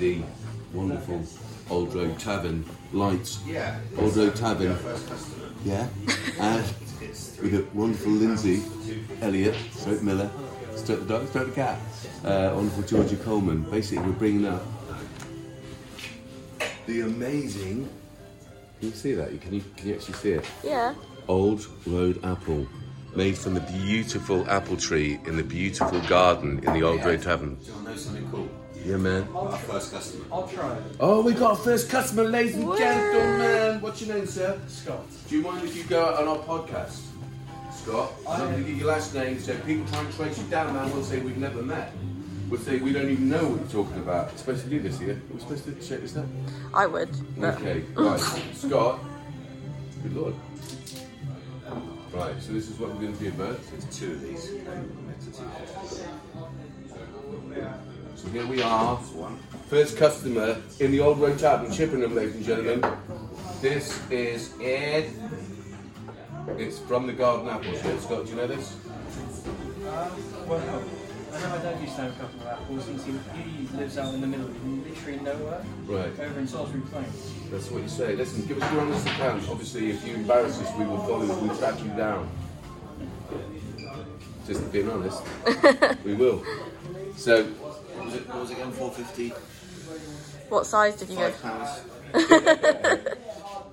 the wonderful Old Road Tavern lights. Yeah. Old Road Tavern. Yeah. And with a wonderful Lindsey Elliott, stroke Miller, stroke the dog, stroke the cat, uh, wonderful Georgia Coleman. Basically, we're bringing up the amazing. Can you see that? Can you can you actually see it? Yeah. Old Road Apple, made from the beautiful apple tree in the beautiful garden in the Old Road Tavern. Do you want to know something cool? Yeah, man. Our first customer. I'll try. Oh, we got our first customer, ladies and Woo! gentlemen. What's your name, sir? Scott. Do you mind if you go out on our podcast, Scott? I- I'm going to give your last name so people try and trace you down, man. We'll say we've never met. We'll say we don't even know what you're talking about. We're supposed to do this here. We're supposed to check this out. I would. But Okay, right. Scott. Good lord. Right, so this is what we're going to do, bud. There's two of these. Mix of two. So here we are. First customer in the Old Road Tavern, Chippenham, ladies and gentlemen. This is Ed. It's from the Garden Apples. Yeah, Scott, do you know this? Um, well, I know I dad used to have a couple of apples. In, he lives out in the middle of literally nowhere, Right. over in Salisbury Plain. That's what you say. Listen, give us your honest account. Obviously, if you embarrass us, we will follow you. We'll track you down. Just being honest. we will. So, What was it? What was it again? Four fifty. what size did you go? Five pounds.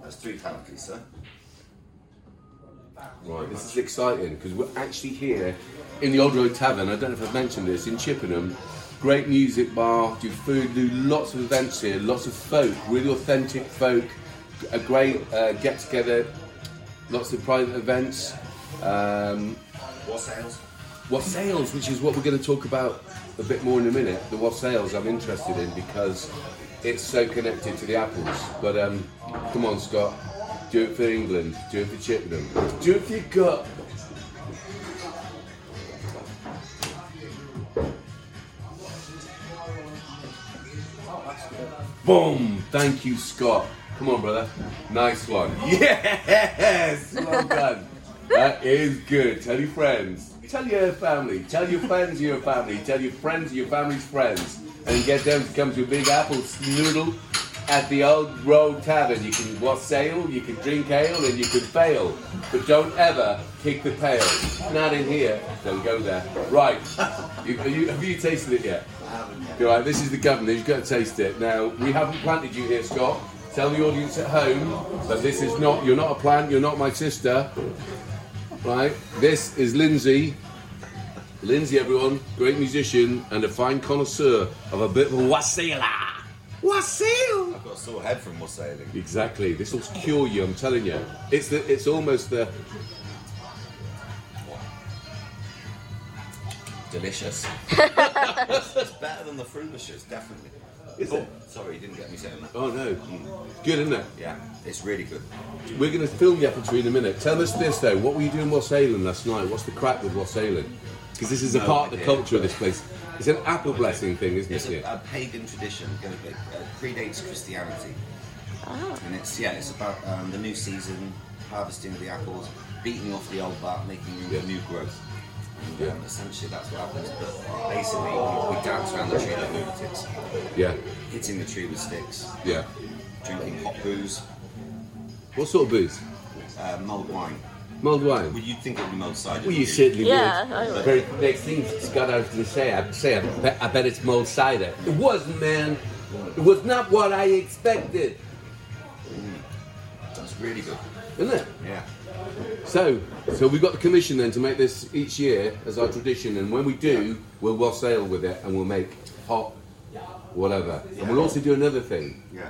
That's three pounds, please, sir. right, this is exciting because we're actually here in the Old Road Tavern. I don't know if I've mentioned this in Chippenham. Great music bar, do food, do lots of events here, lots of folk, really authentic folk. A great uh, get together, lots of private events. Um, What sales? Wassails, which is what we're going to talk about a bit more in a minute. The wassails I'm interested in because it's so connected to the apples. But um, come on, Scott, do it for England, do it for Chippenham, do it for your gut. Boom! Thank you, Scott. Come on, brother. Nice one. Yes! Well done. that is good. Tell your friends. Tell your family. Tell your friends your family. Tell your friends your family's friends. And get them to come to a big apple noodle at the old road tavern. You can wassail, you can drink ale, and you can fail. But don't ever kick the pail. Not in here. Don't go there. Right. You, have, you, have you tasted it yet? You're right, this is the governor, you've got to taste it. Now, we haven't planted you here, Scott. Tell the audience at home that this is not, you're not a plant, you're not my sister. Right? This is Lindsey. Lindsey, everyone, great musician and a fine connoisseur of a bit of a wassaila. Wassail! I've got a sore head from wassailing. Exactly. This will cure you, I'm telling you. It's the, it's almost the, Delicious. it's better than the Frubishes, definitely. Is oh, it? Sorry, you didn't get me saying that. oh no. Good, isn't it? Yeah, it's really good. We're going to film the apple tree in a minute. Tell us this though. What were you doing wassailing last night? What's the crack with wassailing? Because this is a No part of the culture of this place. It's an apple blessing thing, isn't It's it? a, a pagan tradition. Gonna be, uh, predates Christianity, Oh. and it's yeah, it's about um, the new season, harvesting of the apples, beating off the old bark, making Yeah. new growth. And, Yeah. um, essentially, that's what happens. But basically, we, we dance around the tree like lunatics, Yeah, hitting the tree with sticks, yeah. drinking hot booze, What sort of booze? uh, mulled wine. Mulled wine. Well, you'd think it would be mulled cider. Well, you wouldn't certainly Yeah, would. I would. Very next thing Scott I was going to say, I'd say, I bet, I bet it's mulled cider. It wasn't, man. It was not what I expected, That's really good. isn't it? Yeah. So, so we've got the commission then to make this each year as our tradition, and when we do, we'll wassail with it and we'll make hot whatever. And we'll also do another thing. Yeah.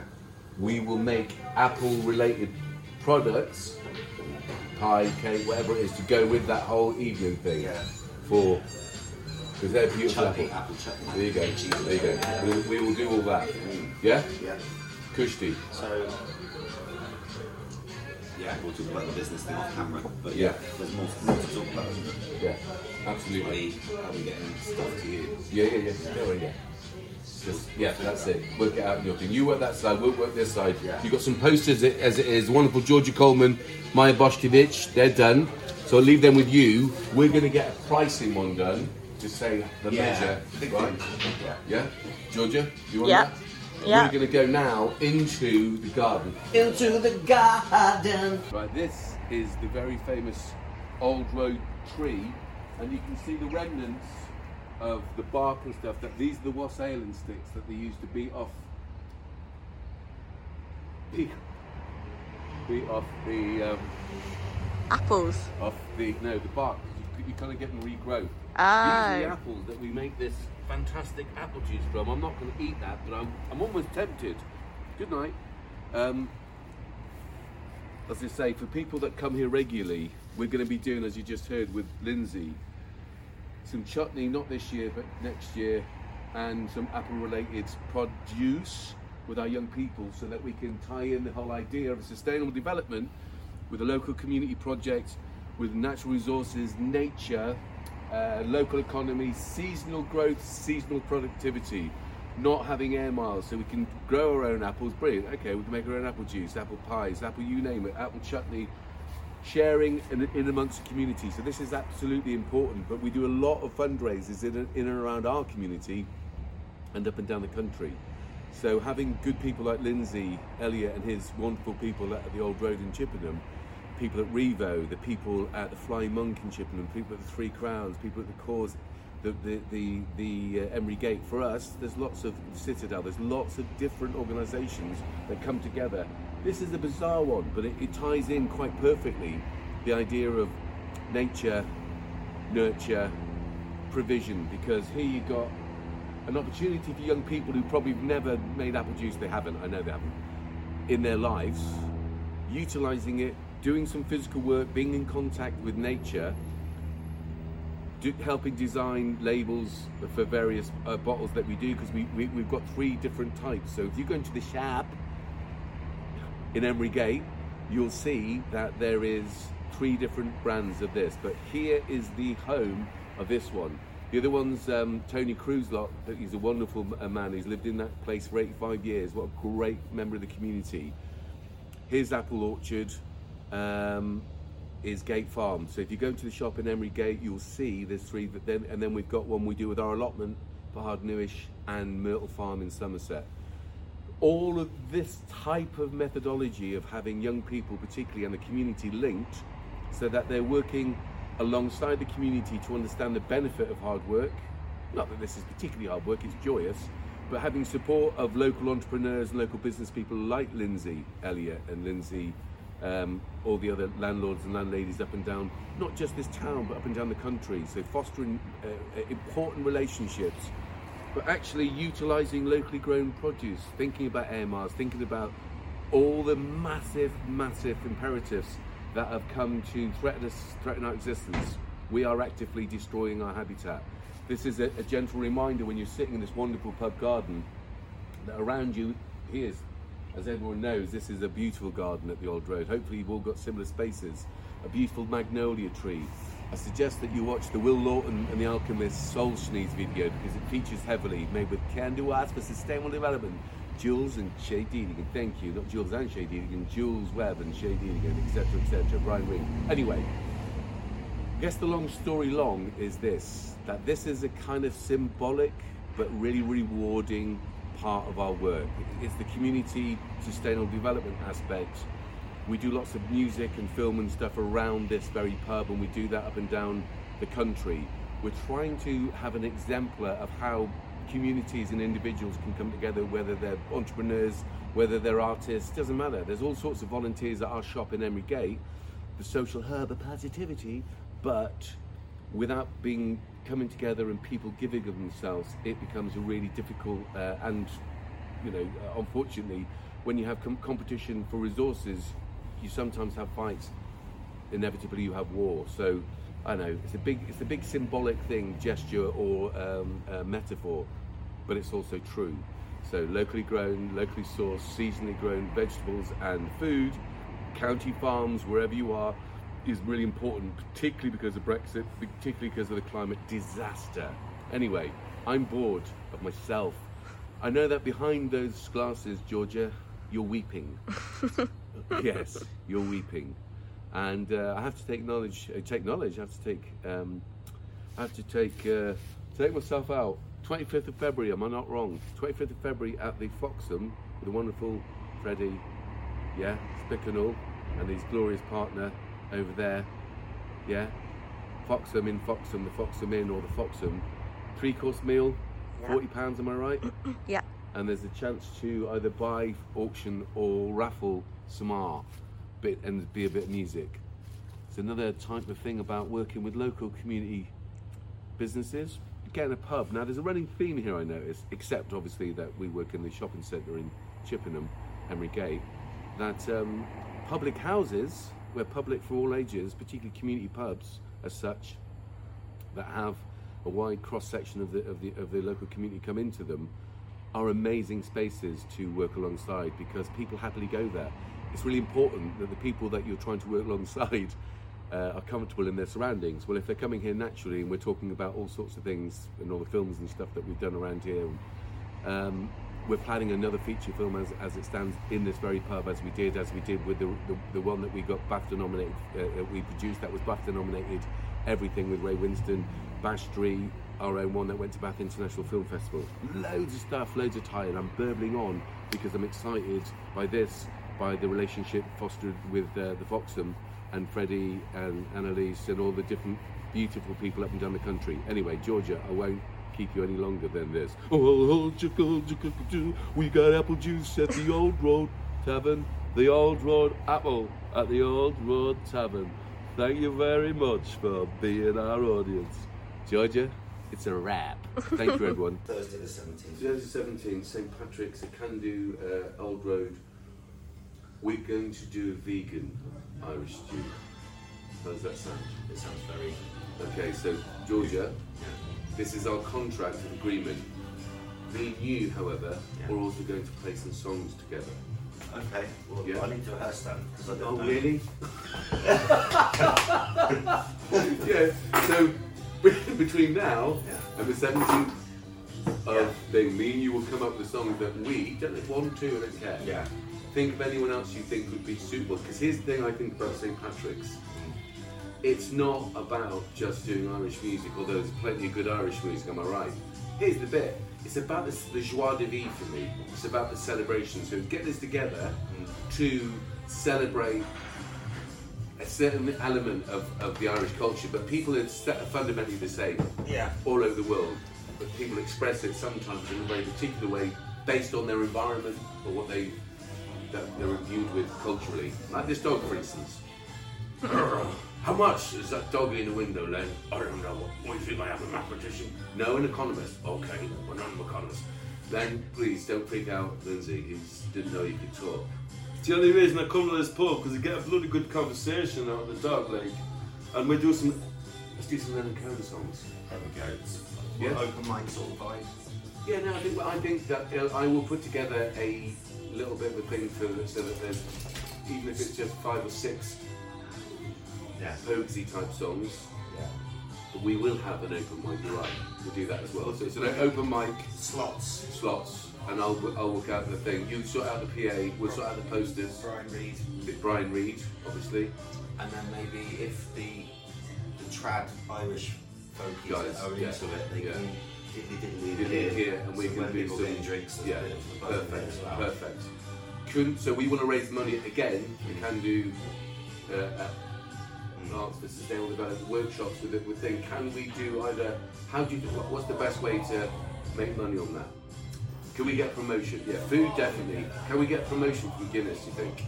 We will make apple-related products, pie, cake, whatever it is, to go with that whole evening thing. Yeah. For because they're beautiful Chutney, apples. apple chutney. There you go. Cheese. There you go. We'll, we will do all that. Mm. Yeah. Yeah. Kushti. So, yeah, we'll talk about the business thing off camera. But Yeah. yeah, there's more, more to talk about. Yeah. Absolutely. i.e., how we getting stuff to you. Yeah, yeah, yeah. Don't yeah. Just, yeah, that's it. Work it out in your thing. You work that side, we'll work this side. Yeah. You've got some posters as it is. Wonderful Georgia Coleman, Maya Boshkevich, they're done. So I'll leave them with you. We're going to get a pricing one done to say the Yeah. measure. Right? Yeah. Yeah? Georgia, you want Yeah. that? Yeah. We're going to go now into the garden. Into the garden. Right, this is the very famous old road tree, and you can see the remnants of the bark and stuff. That these are the wassail sticks that they used to beat off, beat, beat off the um, Apples. off the no the bark. You, you kind of get them regrow. These Oh. are the apples that we make this fantastic apple juice from. I'm not going to eat that, but I'm, I'm almost tempted. Good night. Um, as I say, for people that come here regularly, we're going to be doing, as you just heard with Lindsey, some chutney, not this year, but next year, and some apple related produce with our young people so that we can tie in the whole idea of sustainable development with a local community project, with natural resources, nature, uh, local economy, seasonal growth, seasonal productivity, not having air miles so we can grow our own apples. Brilliant. Okay, we can make our own apple juice, apple pies, apple you name it, apple chutney, sharing in, in amongst the community. So this is absolutely important. But we do a lot of fundraisers in, in and around our community and up and down the country. So having good people like Lindsey, Elliot, and his wonderful people at the Old Road in Chippenham, people at Revo, the people at the Flying Monk in Chippenham, people at the Three Crowns, people at the Cause, the the the, the uh, Emery Gate. For us, there's lots of Citadel. There's lots of different organisations that come together. This is a bizarre one, but it, it ties in quite perfectly the idea of nature, nurture, provision. Because here you've got an opportunity for young people who probably have never made apple juice. They haven't. I know they haven't in their lives, utilizing it, doing some physical work, being in contact with nature, do, helping design labels for various uh, bottles that we do because we, we, we've got three different types. So if you go into the shop in Emery Gate, you'll see that there is three different brands of this. But here is the home of this one. The other one's um, Tony Cruz. He's a wonderful uh, man. He's lived in that place for 85 years. What a great member of the community. His apple orchard um, is Gate Farm. So if you go to the shop in Emery Gate, you'll see there's three. But then and then we've got one we do with our allotment for Hard Newish and Myrtle Farm in Somerset. All of this type of methodology of having young people, particularly and the community, linked, so that they're working alongside the community to understand the benefit of hard work. Not that this is particularly hard work; it's joyous. But having support of local entrepreneurs and local business people like Lindsey Elliott and Lindsey um, all the other landlords and landladies up and down, not just this town, but up and down the country. So fostering uh, uh, important relationships, but actually utilising locally grown produce, thinking about air miles, thinking about all the massive, massive imperatives that have come to threaten us, threaten our existence. We are actively destroying our habitat. This is a, a gentle reminder when you're sitting in this wonderful pub garden that around you here's as everyone knows, this is a beautiful garden at the Old Road. Hopefully, you've all got similar spaces. A beautiful magnolia tree. I suggest that you watch the Will Lawton and the Alchemist Soul Schnees video because it features heavily, made with Kandu Arts for sustainable development. Jules and Shay Deedigan, thank you. Not Jules and Shay Deedigan, Jules Webb and Shay Deedigan, etc., etc. Brian Ring. Anyway, I guess the long story long is this that this is a kind of symbolic but really rewarding part of our work. It's the community sustainable development aspect. We do lots of music and film and stuff around this very pub, and we do that up and down the country. We're trying to have an exemplar of how communities and individuals can come together, whether they're entrepreneurs, whether they're artists, doesn't matter. There's all sorts of volunteers at our shop in Emery Gate, the social hub of positivity, but without being coming together and people giving of themselves, it becomes a really difficult uh, and, you know, uh, unfortunately, when you have com- competition for resources, you sometimes have fights. Inevitably, you have war. So, I know it's a big, it's a big symbolic thing, gesture or um, uh, metaphor, but it's also true. So, locally grown, locally sourced, seasonally grown vegetables and food, county farms, wherever you are, is really important, particularly because of Brexit, particularly because of the climate disaster. Anyway, I'm bored of myself. I know that behind those glasses, Georgia, you're weeping. yes, you're weeping, and uh, I have to take knowledge. Uh, take knowledge. I have to take. Um, I have to take uh, take myself out 25th of February, am I not wrong? 25th of February at the Foxham with the wonderful Freddie, yeah, Spickenall, and his glorious partner over there, yeah. Foxham in Foxham, the Foxham Inn or the Foxham. Three course meal, Yeah. £40, am I right? Yeah. and there's a chance to either buy, auction, or raffle some art, bit and be a bit of music. It's another type of thing about working with local community businesses. Getting a pub. Now there's a running theme here I notice, except obviously that we work in the shopping centre in Chippenham, Emery Gate, that um, public houses, where public for all ages, particularly community pubs as such, that have a wide cross section of the, of the of the local community come into them are amazing spaces to work alongside because people happily go there. It's really important that the people that you're trying to work alongside uh, are comfortable in their surroundings. Well, if they're coming here naturally, and we're talking about all sorts of things and all the films and stuff that we've done around here, um, we're planning another feature film as, as it stands in this very pub, as we did, as we did with the, the, the one that we got BAFTA nominated, uh, that we produced that was BAFTA nominated, everything with Ray Winstone, Bashtri, our own one that went to Bath International Film Festival. Loads of stuff, loads of and I'm burbling on because I'm excited by this, by the relationship fostered with uh, the Foxham and Freddie and Annalise and all the different beautiful people up and down the country. Anyway, Georgia, I won't keep you any longer than this. Oh, chicka, chicka, choo. we got apple juice at the Old Road Tavern, the Old Road Apple at the Old Road Tavern. Thank you very much for being our audience. Georgia, it's a wrap. Thank you, everyone. Thursday the 17th. Thursday 17, St Patrick's, a can do uh, Old Road. We're going to do a vegan Irish stew. How does that sound? It sounds very. Okay, so Georgia, this is our contract and agreement. Me and you, however, Yeah. are also going to play some songs together. Okay, well, Yeah. I need to rehearse that because I don't Oh, know. really? yeah, so between now Yeah. and the 17th of Yeah. thing, me and you will come up with songs that we, don't one, two, I don't care. Yeah. Think of anyone else you think would be suitable. Because here's the thing I think about St. Patrick's. It's not about just doing Irish music, although there's plenty of good Irish music, am I right? Here's the bit. It's about the, the joie de vivre for me. It's about the celebration. So get this together to celebrate a certain element of, of the Irish culture, but people are fundamentally the same Yeah. all over the world, but people express it sometimes in a very particular way based on their environment or what they that they're imbued with culturally. Like this dog, for instance. How much is that dog in the window, Len? I don't know. What do you think I am, a mathematician? No, an economist. Okay, well, not an economist. Then please don't freak out, Lindsey. He didn't know you could talk. It's the only reason I come to this pub because I get a bloody good conversation out of the dog, like, and we do some. Let's do some Leonard Cohen songs. There we go. Yeah. open mic sort of vibe. Yeah, no, I think I think that uh, I will put together a little bit of a thing for so that there's even if it's just five or six Yeah. folksy type songs, Yeah. but we will have an open mic. Right, we'll do that as well. So it's an open mic Slots. slots, and I'll I'll work out the thing. You sort out the PA, we'll sort out the posters. Brian Reed. With Brian Reed, obviously. And then maybe if the the trad Irish folkies Guys, are yeah, into it, they yeah. can diddly diddly Did it here, and we so can do some. drinks. Yeah, a bit of a buzz in it perfect, well. perfect. Couldn't, so we want to raise money again. We can do uh, uh, arts for sustainable development workshops with it. With can we do either? How do you? what- What's the best way to make money on that? Can we get promotion? Yeah, food definitely. Can we get promotion from Guinness? You think?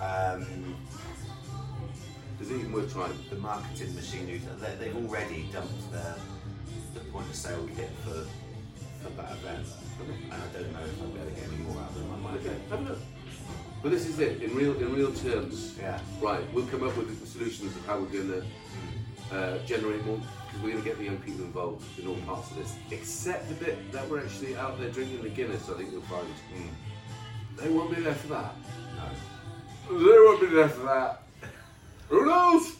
Um, Is it even worth trying? the marketing machinery, they, they've already dumped their, the point of sale kit for, for that event. And I don't know if I'm going to get any more out of them. I might Okay, have a look. But this is it in real in real terms. Yeah. Right, we'll come up with the solutions of how we're going to uh, generate more because we're going to get the young people involved in all parts of this, except the bit that we're actually out there drinking the Guinness. I think you'll find they won't be there for that. No. They won't be there for that. Who knows?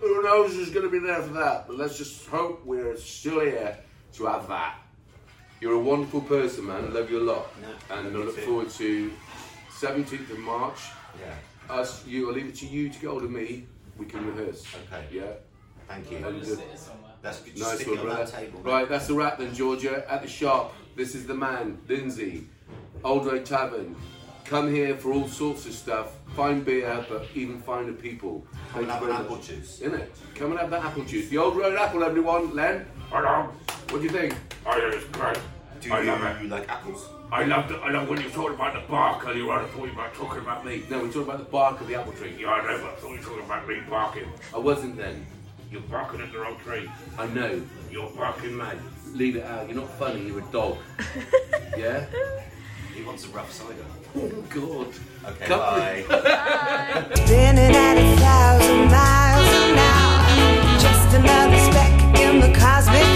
Who knows who's going to be there for that? But let's just hope we're still here to have that. You're a wonderful person, man. I love you a lot, No, and I look too. forward to 17th of March. Yeah. Us, you. I'll leave it to you to get hold of me. We can rehearse. Okay. Yeah. Thank you. And good. That's good. Nice Stick one, it on brother. that table. Right, that's a wrap then, Georgia. At the shop, this is the man, Lindsey, Old Road Tavern. Come here for all sorts of stuff. Find beer, but even find the people. Come and Thank have you an very apple much. juice. Innit? Come and have that apple juice. The Old Road Apple, everyone. Len, Hello. what do you think? I think it's great. Do I you, love it. you like apples? I love I love when you talked about the bark earlier on. I thought you were talking about me. No, we talked about the bark of the apple tree. Yeah, I know, but I thought you were talking about me barking. I wasn't then. You're barking at the wrong tree. I know. You're barking mad. Leave it out. You're not funny. You're a dog. yeah. He wants a rough cider. Oh God. Okay. Bye. bye. At a thousand miles just another speck in the cosmic.